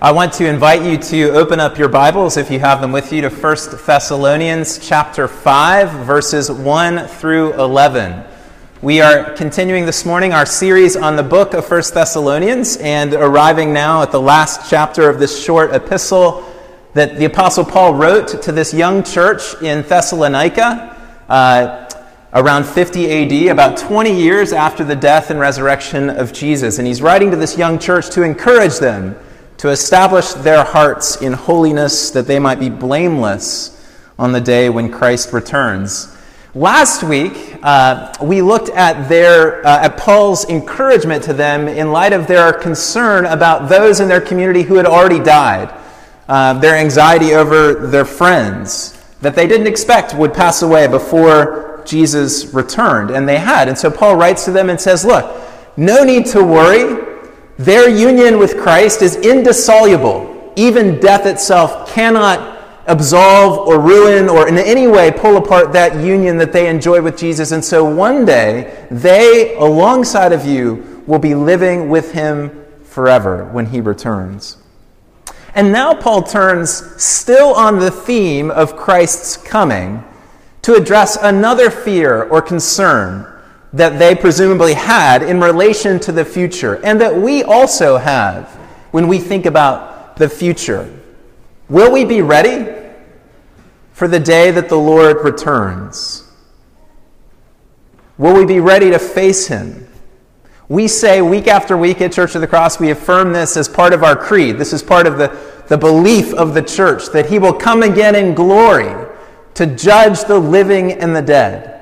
I want to invite you to open up your Bibles, if you have them with you, to 1 Thessalonians chapter 5, verses 1 through 11. We are continuing this morning our series on the book of 1 Thessalonians and arriving now at the last chapter of this short epistle that the Apostle Paul wrote to this young church in Thessalonica. Uh, around 50 AD, about 20 years after the death and resurrection of Jesus. And he's writing to this young church to encourage them to establish their hearts in holiness that they might be blameless on the day when Christ returns. Last week, uh, we looked at, their, uh, at Paul's encouragement to them in light of their concern about those in their community who had already died, uh, their anxiety over their friends that they didn't expect would pass away before Jesus returned, and they had. And so Paul writes to them and says, Look, no need to worry their union with Christ is indissoluble. Even death itself cannot absolve or ruin or in any way pull apart that union that they enjoy with Jesus. And so one day, they, alongside of you, will be living with him forever when he returns. And now Paul turns still on the theme of Christ's coming to address another fear or concern that they presumably had in relation to the future, and that we also have when we think about the future. Will we be ready for the day that the Lord returns? Will we be ready to face Him? We say week after week at Church of the Cross, we affirm this as part of our creed. This is part of the, the belief of the church that He will come again in glory to judge the living and the dead.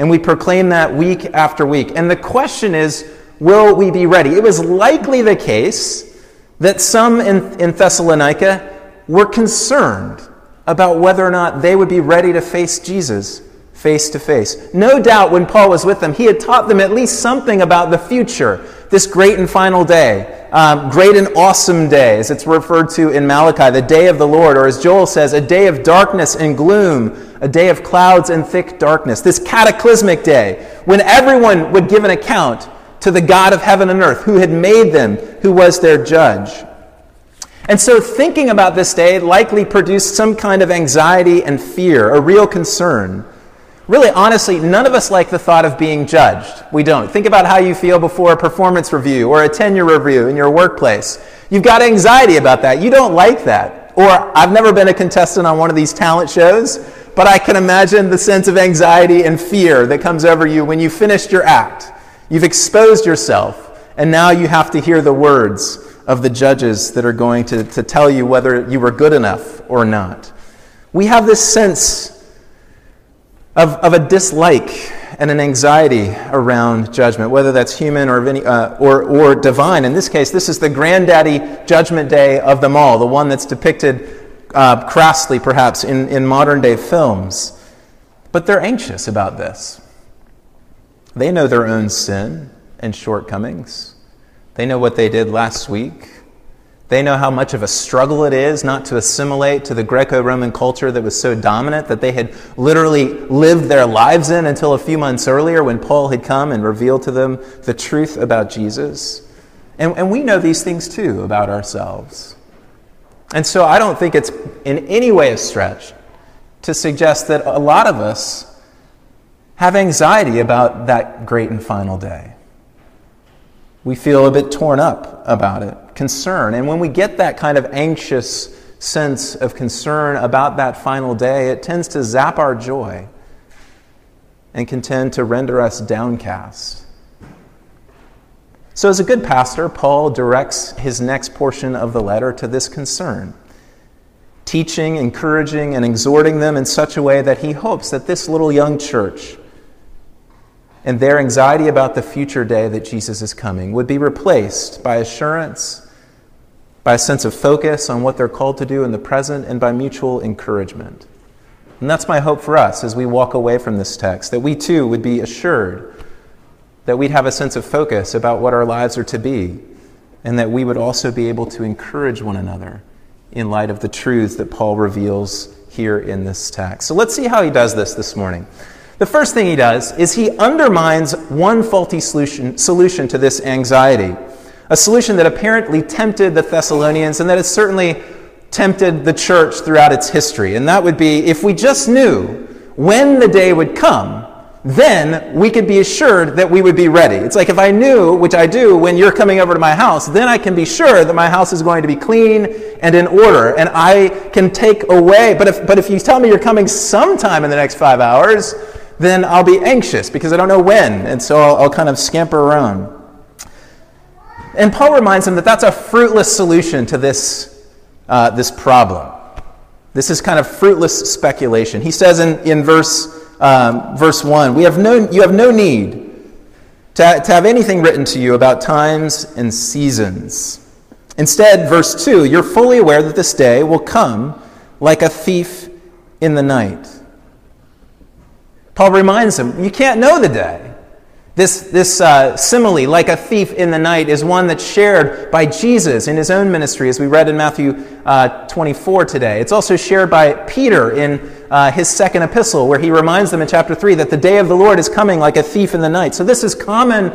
And we proclaim that week after week. And the question is, will we be ready? It was likely the case that some in, in Thessalonica were concerned about whether or not they would be ready to face Jesus face to face. No doubt when Paul was with them, he had taught them at least something about the future, this great and final day, um, great and awesome day, as it's referred to in Malachi, the day of the Lord, or as Joel says, a day of darkness and gloom a day of clouds and thick darkness, this cataclysmic day when everyone would give an account to the God of heaven and earth who had made them, who was their judge. And so, thinking about this day likely produced some kind of anxiety and fear, a real concern. Really, honestly, none of us like the thought of being judged. We don't. Think about how you feel before a performance review or a tenure review in your workplace. You've got anxiety about that. You don't like that. Or, I've never been a contestant on one of these talent shows, but I can imagine the sense of anxiety and fear that comes over you when you finished your act. You've exposed yourself, and now you have to hear the words of the judges that are going to, to tell you whether you were good enough or not. We have this sense of, of a dislike and an anxiety around judgment, whether that's human or, any, uh, or, or divine. In this case, this is the granddaddy judgment day of them all, the one that's depicted uh, crassly, perhaps, in, in modern day films. But they're anxious about this. They know their own sin and shortcomings. They know what they did last week. They know how much of a struggle it is not to assimilate to the Greco Roman culture that was so dominant that they had literally lived their lives in until a few months earlier when Paul had come and revealed to them the truth about Jesus. And, and we know these things too about ourselves. And so I don't think it's in any way a stretch to suggest that a lot of us have anxiety about that great and final day. We feel a bit torn up about it, concern. And when we get that kind of anxious sense of concern about that final day, it tends to zap our joy and can tend to render us downcast. So, as a good pastor, Paul directs his next portion of the letter to this concern, teaching, encouraging, and exhorting them in such a way that he hopes that this little young church and their anxiety about the future day that Jesus is coming would be replaced by assurance, by a sense of focus on what they're called to do in the present, and by mutual encouragement. And that's my hope for us as we walk away from this text, that we too would be assured that we'd have a sense of focus about what our lives are to be, and that we would also be able to encourage one another in light of the truths that Paul reveals here in this text. So let's see how he does this this morning. The first thing he does is he undermines one faulty solution, solution to this anxiety. a solution that apparently tempted the Thessalonians and that has certainly tempted the church throughout its history. And that would be if we just knew when the day would come, then we could be assured that we would be ready. It's like if I knew, which I do, when you're coming over to my house, then I can be sure that my house is going to be clean and in order, and I can take away. But if, but if you tell me you're coming sometime in the next five hours, then I'll be anxious because I don't know when, and so I'll, I'll kind of scamper around. And Paul reminds him that that's a fruitless solution to this, uh, this problem. This is kind of fruitless speculation. He says in, in verse um, verse 1 we have no, You have no need to, to have anything written to you about times and seasons. Instead, verse 2 You're fully aware that this day will come like a thief in the night. Paul reminds them, You can't know the day. This, this uh, simile, like a thief in the night, is one that's shared by Jesus in his own ministry, as we read in Matthew uh, 24 today. It's also shared by Peter in uh, his second epistle, where he reminds them in chapter 3 that the day of the Lord is coming like a thief in the night. So, this is common,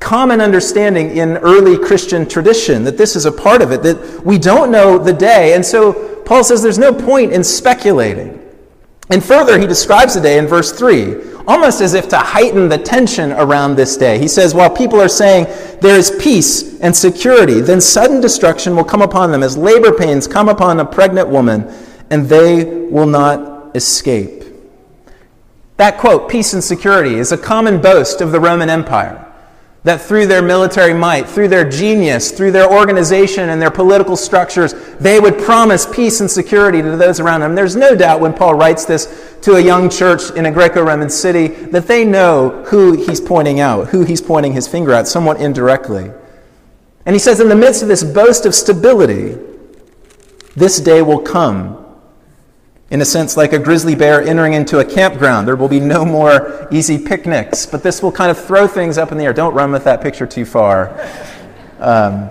common understanding in early Christian tradition that this is a part of it, that we don't know the day. And so, Paul says there's no point in speculating. And further, he describes the day in verse 3 almost as if to heighten the tension around this day. He says, While people are saying there is peace and security, then sudden destruction will come upon them as labor pains come upon a pregnant woman, and they will not escape. That quote, peace and security, is a common boast of the Roman Empire that through their military might, through their genius, through their organization and their political structures, they would promise peace and security to those around them. There's no doubt when Paul writes this to a young church in a Greco Roman city that they know who he's pointing out, who he's pointing his finger at, somewhat indirectly. And he says, in the midst of this boast of stability, this day will come in a sense, like a grizzly bear entering into a campground. There will be no more easy picnics, but this will kind of throw things up in the air. Don't run with that picture too far. Um,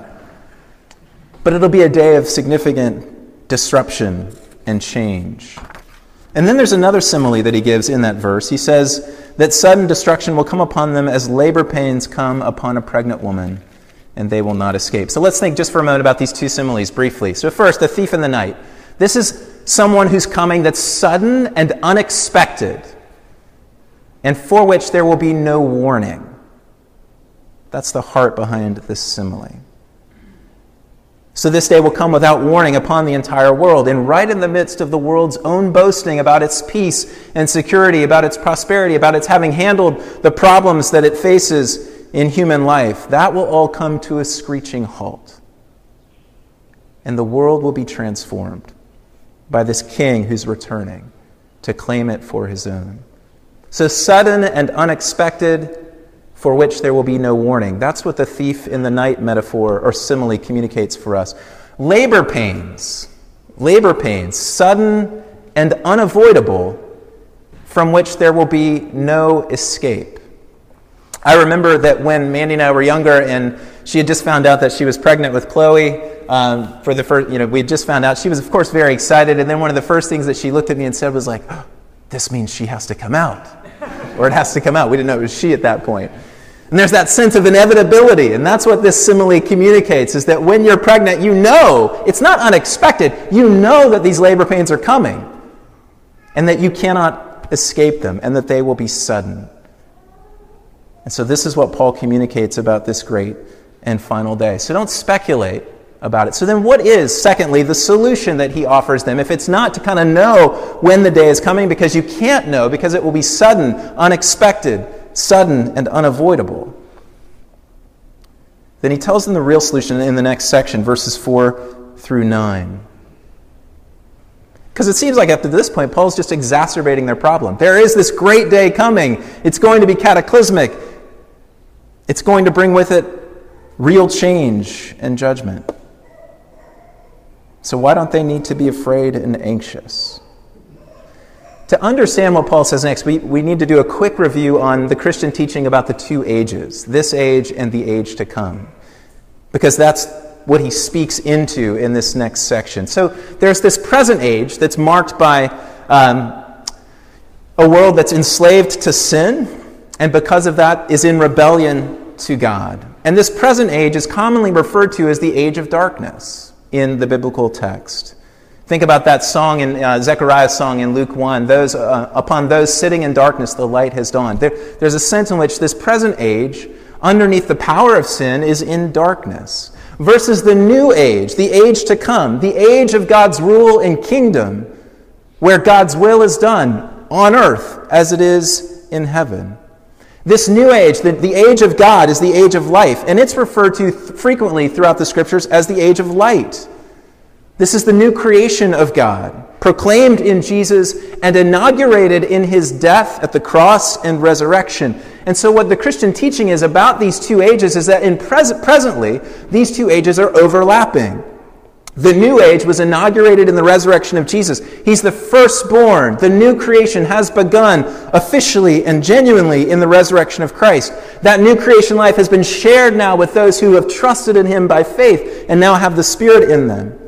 but it'll be a day of significant disruption and change. And then there's another simile that he gives in that verse. He says that sudden destruction will come upon them as labor pains come upon a pregnant woman, and they will not escape. So let's think just for a moment about these two similes briefly. So, first, the thief in the night. This is someone who's coming that's sudden and unexpected, and for which there will be no warning. That's the heart behind this simile. So this day will come without warning upon the entire world. And right in the midst of the world's own boasting about its peace and security, about its prosperity, about its having handled the problems that it faces in human life, that will all come to a screeching halt. And the world will be transformed by this king who's returning to claim it for his own. So sudden and unexpected, for which there will be no warning. That's what the thief in the night metaphor or simile communicates for us. Labor pains, labor pains, sudden and unavoidable, from which there will be no escape. I remember that when Mandy and I were younger and she had just found out that she was pregnant with Chloe, um, for the first, you know, we had just found out. She was, of course, very excited. And then one of the first things that she looked at me and said was like, oh, this means she has to come out. or it has to come out. We didn't know it was she at that point. And there's that sense of inevitability. And that's what this simile communicates is that when you're pregnant, you know, it's not unexpected. You know that these labor pains are coming and that you cannot escape them and that they will be sudden. And so this is what Paul communicates about this great and final day. So don't speculate about it. So then, what is, secondly, the solution that he offers them? If it's not to kind of know when the day is coming, because you can't know, because it will be sudden, unexpected, sudden, and unavoidable. Then he tells them the real solution in the next section, verses 4 through 9. Because it seems like up to this point, Paul's just exacerbating their problem. There is this great day coming. It's going to be cataclysmic. It's going to bring with it real change and judgment. So, why don't they need to be afraid and anxious? To understand what Paul says next, we, we need to do a quick review on the Christian teaching about the two ages, this age and the age to come, because that's what he speaks into in this next section. So, there's this present age that's marked by um, a world that's enslaved to sin, and because of that is in rebellion to God. And this present age is commonly referred to as the age of darkness in the biblical text. Think about that song in uh, Zechariah's song in Luke 1 those, uh, Upon those sitting in darkness, the light has dawned. There, there's a sense in which this present age, underneath the power of sin, is in darkness, versus the new age, the age to come, the age of God's rule and kingdom, where God's will is done on earth as it is in heaven. This new age, the, the age of God, is the age of life, and it's referred to th- frequently throughout the scriptures as the age of light. This is the new creation of God, proclaimed in Jesus and inaugurated in his death at the cross and resurrection. And so, what the Christian teaching is about these two ages is that in pres- presently, these two ages are overlapping. The new age was inaugurated in the resurrection of Jesus. He's the firstborn. The new creation has begun officially and genuinely in the resurrection of Christ. That new creation life has been shared now with those who have trusted in him by faith and now have the Spirit in them.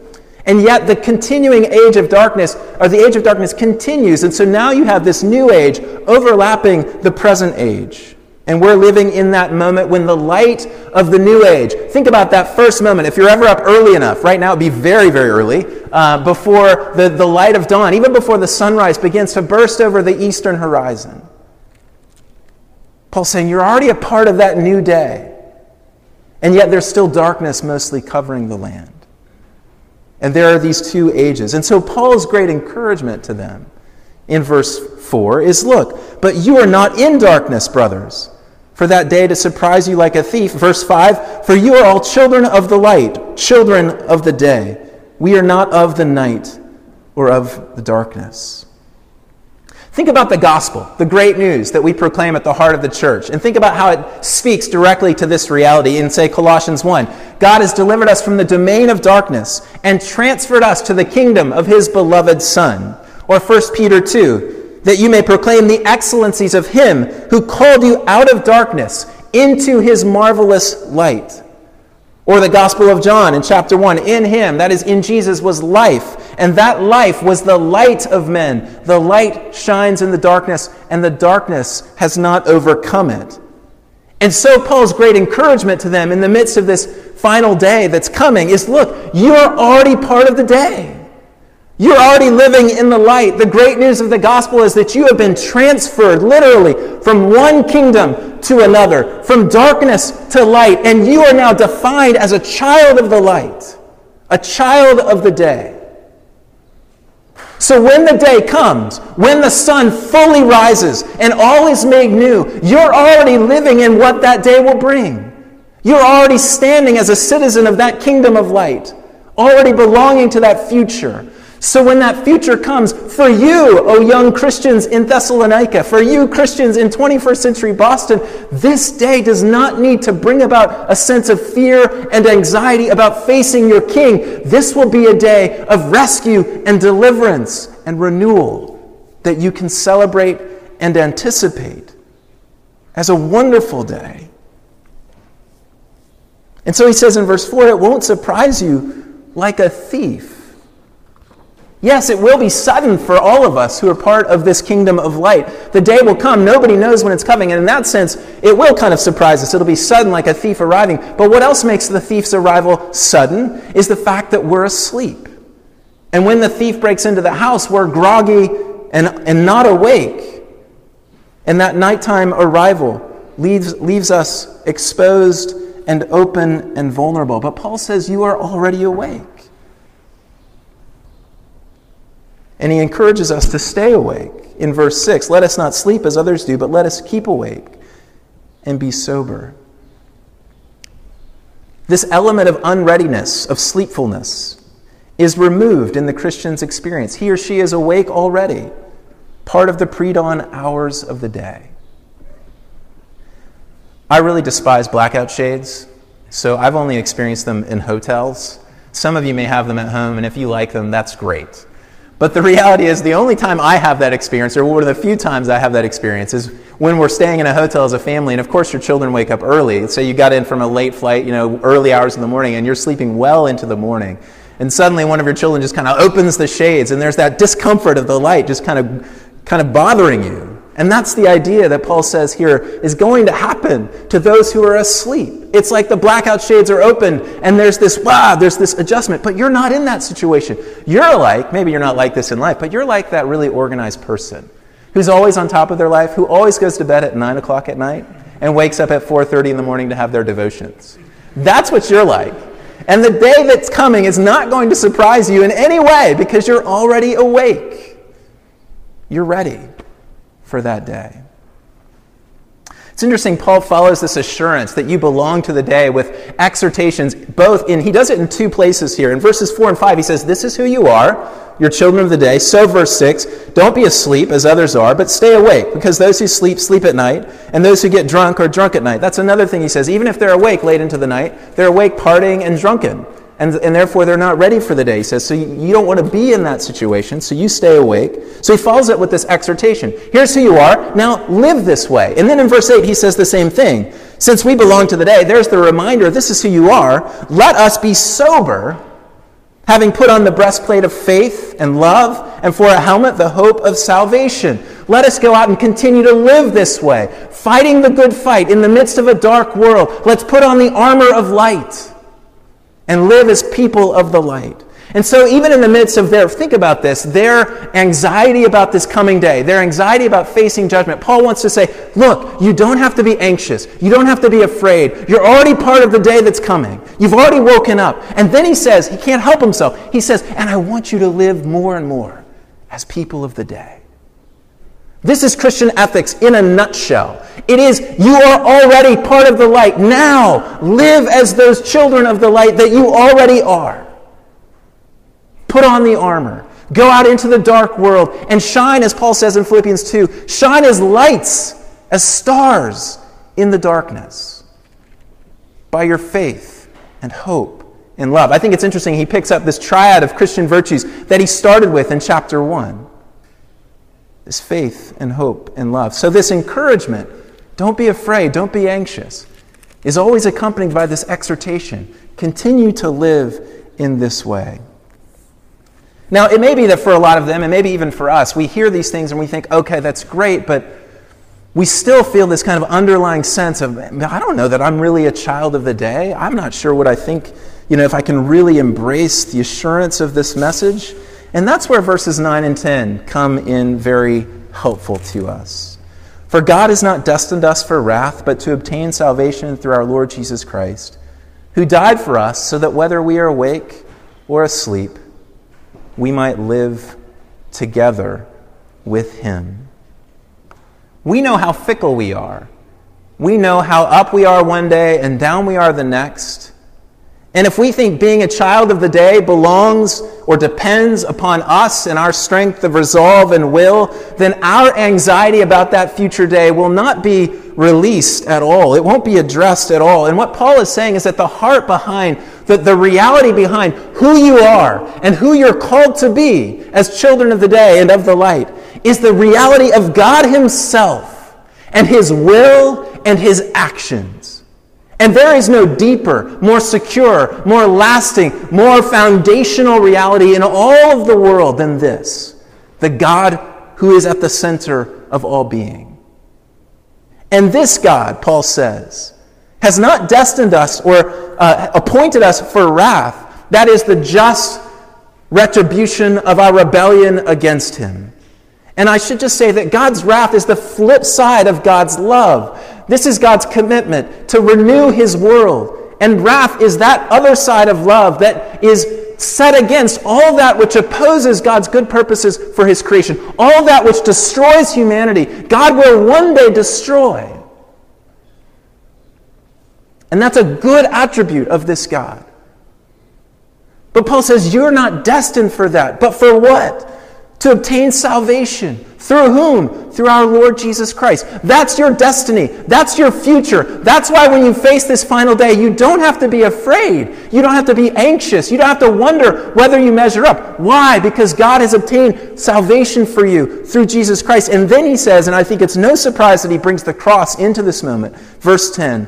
And yet, the continuing age of darkness, or the age of darkness, continues. And so now you have this new age overlapping the present age. And we're living in that moment when the light of the new age, think about that first moment. If you're ever up early enough, right now it'd be very, very early, uh, before the, the light of dawn, even before the sunrise begins to burst over the eastern horizon. Paul's saying you're already a part of that new day. And yet there's still darkness mostly covering the land. And there are these two ages. And so Paul's great encouragement to them in verse 4 is look, but you are not in darkness, brothers, for that day to surprise you like a thief. Verse 5 For you are all children of the light, children of the day. We are not of the night or of the darkness. Think about the gospel, the great news that we proclaim at the heart of the church, and think about how it speaks directly to this reality in, say, Colossians 1. God has delivered us from the domain of darkness and transferred us to the kingdom of his beloved Son. Or 1 Peter 2, that you may proclaim the excellencies of him who called you out of darkness into his marvelous light. Or the Gospel of John in chapter 1 In him, that is, in Jesus, was life, and that life was the light of men. The light shines in the darkness, and the darkness has not overcome it. And so, Paul's great encouragement to them in the midst of this final day that's coming is look, you are already part of the day. You're already living in the light. The great news of the gospel is that you have been transferred literally from one kingdom to another, from darkness to light, and you are now defined as a child of the light, a child of the day. So when the day comes, when the sun fully rises and all is made new, you're already living in what that day will bring. You're already standing as a citizen of that kingdom of light, already belonging to that future. So when that future comes, for you, O young Christians in Thessalonica, for you Christians in 21st century Boston, this day does not need to bring about a sense of fear and anxiety about facing your king. This will be a day of rescue and deliverance and renewal that you can celebrate and anticipate as a wonderful day. And so he says in verse 4 it won't surprise you like a thief. Yes, it will be sudden for all of us who are part of this kingdom of light. The day will come, nobody knows when it's coming, and in that sense, it will kind of surprise us. It'll be sudden, like a thief arriving. But what else makes the thief's arrival sudden is the fact that we're asleep. And when the thief breaks into the house, we're groggy and, and not awake. And that nighttime arrival leaves, leaves us exposed and open and vulnerable. But Paul says, You are already awake. And he encourages us to stay awake. In verse 6, let us not sleep as others do, but let us keep awake and be sober. This element of unreadiness, of sleepfulness, is removed in the Christian's experience. He or she is awake already, part of the pre dawn hours of the day. I really despise blackout shades, so I've only experienced them in hotels. Some of you may have them at home, and if you like them, that's great. But the reality is, the only time I have that experience, or one of the few times I have that experience, is when we're staying in a hotel as a family, and of course your children wake up early. So you got in from a late flight, you know, early hours in the morning, and you're sleeping well into the morning. And suddenly one of your children just kind of opens the shades, and there's that discomfort of the light just kind of, kind of bothering you. And that's the idea that Paul says here is going to happen to those who are asleep. It's like the blackout shades are open and there's this, wow, there's this adjustment, but you're not in that situation. You're like, maybe you're not like this in life, but you're like that really organized person who's always on top of their life, who always goes to bed at 9 o'clock at night and wakes up at 4.30 in the morning to have their devotions. That's what you're like. And the day that's coming is not going to surprise you in any way because you're already awake. You're ready for that day. It's interesting, Paul follows this assurance that you belong to the day with exhortations, both in, he does it in two places here. In verses 4 and 5, he says, This is who you are, you're children of the day. So, verse 6, don't be asleep as others are, but stay awake, because those who sleep, sleep at night, and those who get drunk are drunk at night. That's another thing he says. Even if they're awake late into the night, they're awake partying and drunken and, and therefore they're not ready for the day. He says, so you, don't want to be in that situation, so you stay awake. So he follows it with this exhortation. Here's who you are, now live this way. And then in verse 8, he says the same thing. Since we belong to the day, there's the reminder this is who you are. Let us be sober, having put on the breastplate of faith and love, and for a helmet, the hope of salvation. Let us go out and continue to live this way, fighting the good fight in the midst of a dark world. Let's put on the armor of light and live as people of the light. And so, even in the midst of their, think about this, their anxiety about this coming day, their anxiety about facing judgment, Paul wants to say, look, you don't have to be anxious. You don't have to be afraid. You're already part of the day that's coming. You've already woken up. And then he says, he can't help himself. He says, and I want you to live more and more as people of the day. This is Christian ethics in a nutshell. It is, you are already part of the light. Now, live as those children of the light that you already are. Put on the armor. Go out into the dark world and shine, as Paul says in Philippians 2 shine as lights, as stars in the darkness by your faith and hope and love. I think it's interesting. He picks up this triad of Christian virtues that he started with in chapter 1 this faith and hope and love. So, this encouragement, don't be afraid, don't be anxious, is always accompanied by this exhortation continue to live in this way. Now, it may be that for a lot of them, and maybe even for us, we hear these things and we think, okay, that's great, but we still feel this kind of underlying sense of, I don't know that I'm really a child of the day. I'm not sure what I think, you know, if I can really embrace the assurance of this message. And that's where verses 9 and 10 come in very helpful to us. For God has not destined us for wrath, but to obtain salvation through our Lord Jesus Christ, who died for us so that whether we are awake or asleep, we might live together with him. We know how fickle we are. We know how up we are one day and down we are the next. And if we think being a child of the day belongs or depends upon us and our strength of resolve and will, then our anxiety about that future day will not be released at all. It won't be addressed at all. And what Paul is saying is that the heart behind, the, the reality behind who you are and who you're called to be as children of the day and of the light is the reality of God Himself and His will and His actions. And there is no deeper, more secure, more lasting, more foundational reality in all of the world than this the God who is at the center of all being. And this God, Paul says, has not destined us or uh, appointed us for wrath. That is the just retribution of our rebellion against him. And I should just say that God's wrath is the flip side of God's love. This is God's commitment to renew his world. And wrath is that other side of love that is set against all that which opposes God's good purposes for his creation, all that which destroys humanity. God will one day destroy. And that's a good attribute of this God. But Paul says, You're not destined for that. But for what? To obtain salvation through whom? Through our Lord Jesus Christ. That's your destiny. That's your future. That's why when you face this final day, you don't have to be afraid. You don't have to be anxious. You don't have to wonder whether you measure up. Why? Because God has obtained salvation for you through Jesus Christ. And then he says, and I think it's no surprise that he brings the cross into this moment. Verse 10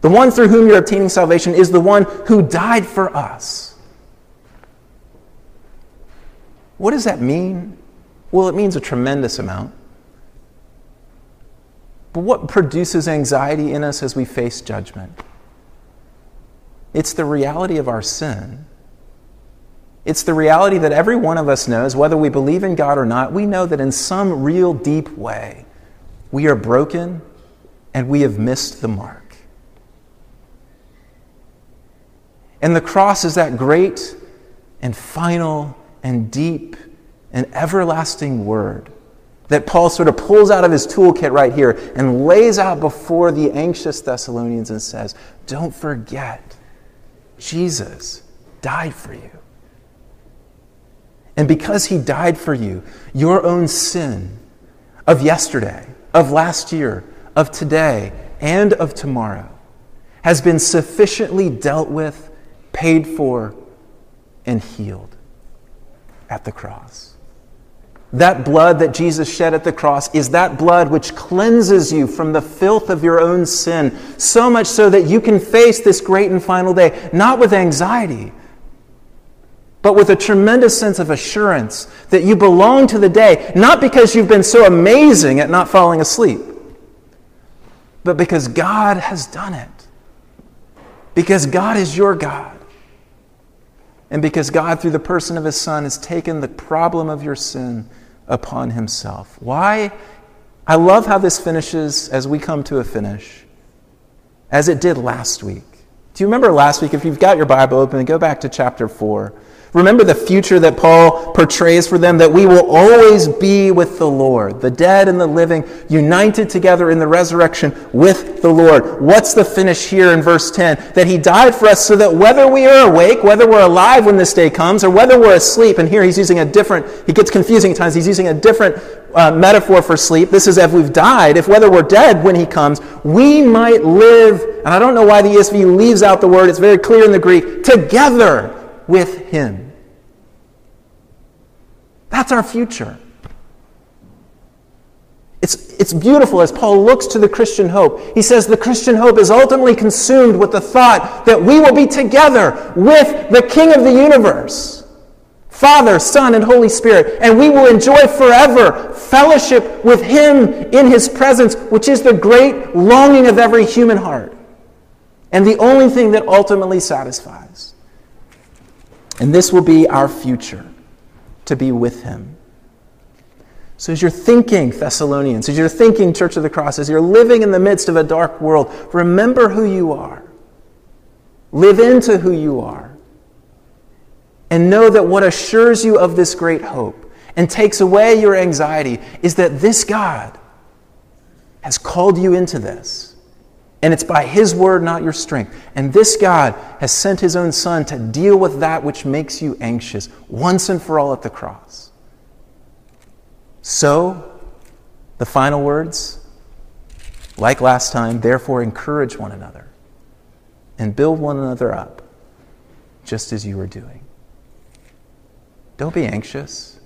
The one through whom you're obtaining salvation is the one who died for us. What does that mean? Well, it means a tremendous amount. But what produces anxiety in us as we face judgment? It's the reality of our sin. It's the reality that every one of us knows, whether we believe in God or not, we know that in some real deep way, we are broken and we have missed the mark. And the cross is that great and final and deep and everlasting word that Paul sort of pulls out of his toolkit right here and lays out before the anxious Thessalonians and says, Don't forget, Jesus died for you. And because he died for you, your own sin of yesterday, of last year, of today, and of tomorrow has been sufficiently dealt with, paid for, and healed at the cross. That blood that Jesus shed at the cross is that blood which cleanses you from the filth of your own sin, so much so that you can face this great and final day, not with anxiety, but with a tremendous sense of assurance that you belong to the day, not because you've been so amazing at not falling asleep, but because God has done it. Because God is your God. And because God, through the person of his Son, has taken the problem of your sin upon himself. Why? I love how this finishes as we come to a finish, as it did last week. Do you remember last week? If you've got your Bible open, go back to chapter 4. Remember the future that Paul portrays for them that we will always be with the Lord, the dead and the living, united together in the resurrection with the Lord. What's the finish here in verse 10? That he died for us so that whether we are awake, whether we're alive when this day comes, or whether we're asleep, and here he's using a different, he gets confusing at times, he's using a different uh, metaphor for sleep. This is if we've died, if whether we're dead when he comes, we might live, and I don't know why the ESV leaves out the word, it's very clear in the Greek, together with him. That's our future. It's, it's beautiful as Paul looks to the Christian hope. He says the Christian hope is ultimately consumed with the thought that we will be together with the King of the universe Father, Son, and Holy Spirit, and we will enjoy forever fellowship with Him in His presence, which is the great longing of every human heart and the only thing that ultimately satisfies. And this will be our future to be with him. So, as you're thinking, Thessalonians, as you're thinking, Church of the Cross, as you're living in the midst of a dark world, remember who you are. Live into who you are. And know that what assures you of this great hope and takes away your anxiety is that this God has called you into this. And it's by His word, not your strength. And this God has sent His own Son to deal with that which makes you anxious once and for all at the cross. So, the final words, like last time, therefore encourage one another and build one another up, just as you are doing. Don't be anxious.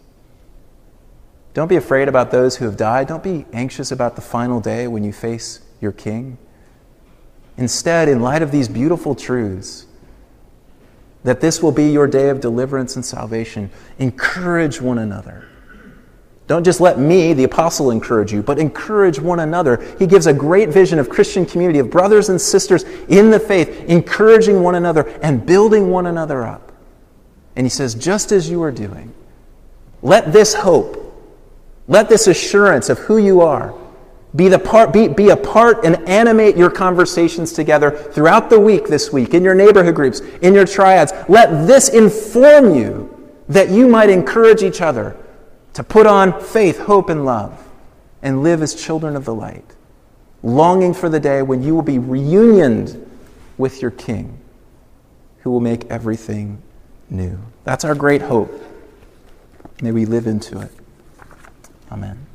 Don't be afraid about those who have died. Don't be anxious about the final day when you face your King. Instead, in light of these beautiful truths, that this will be your day of deliverance and salvation, encourage one another. Don't just let me, the apostle, encourage you, but encourage one another. He gives a great vision of Christian community, of brothers and sisters in the faith, encouraging one another and building one another up. And he says, just as you are doing, let this hope, let this assurance of who you are, be, the part, be, be a part and animate your conversations together throughout the week this week, in your neighborhood groups, in your triads. Let this inform you that you might encourage each other to put on faith, hope, and love and live as children of the light, longing for the day when you will be reunioned with your King who will make everything new. That's our great hope. May we live into it. Amen.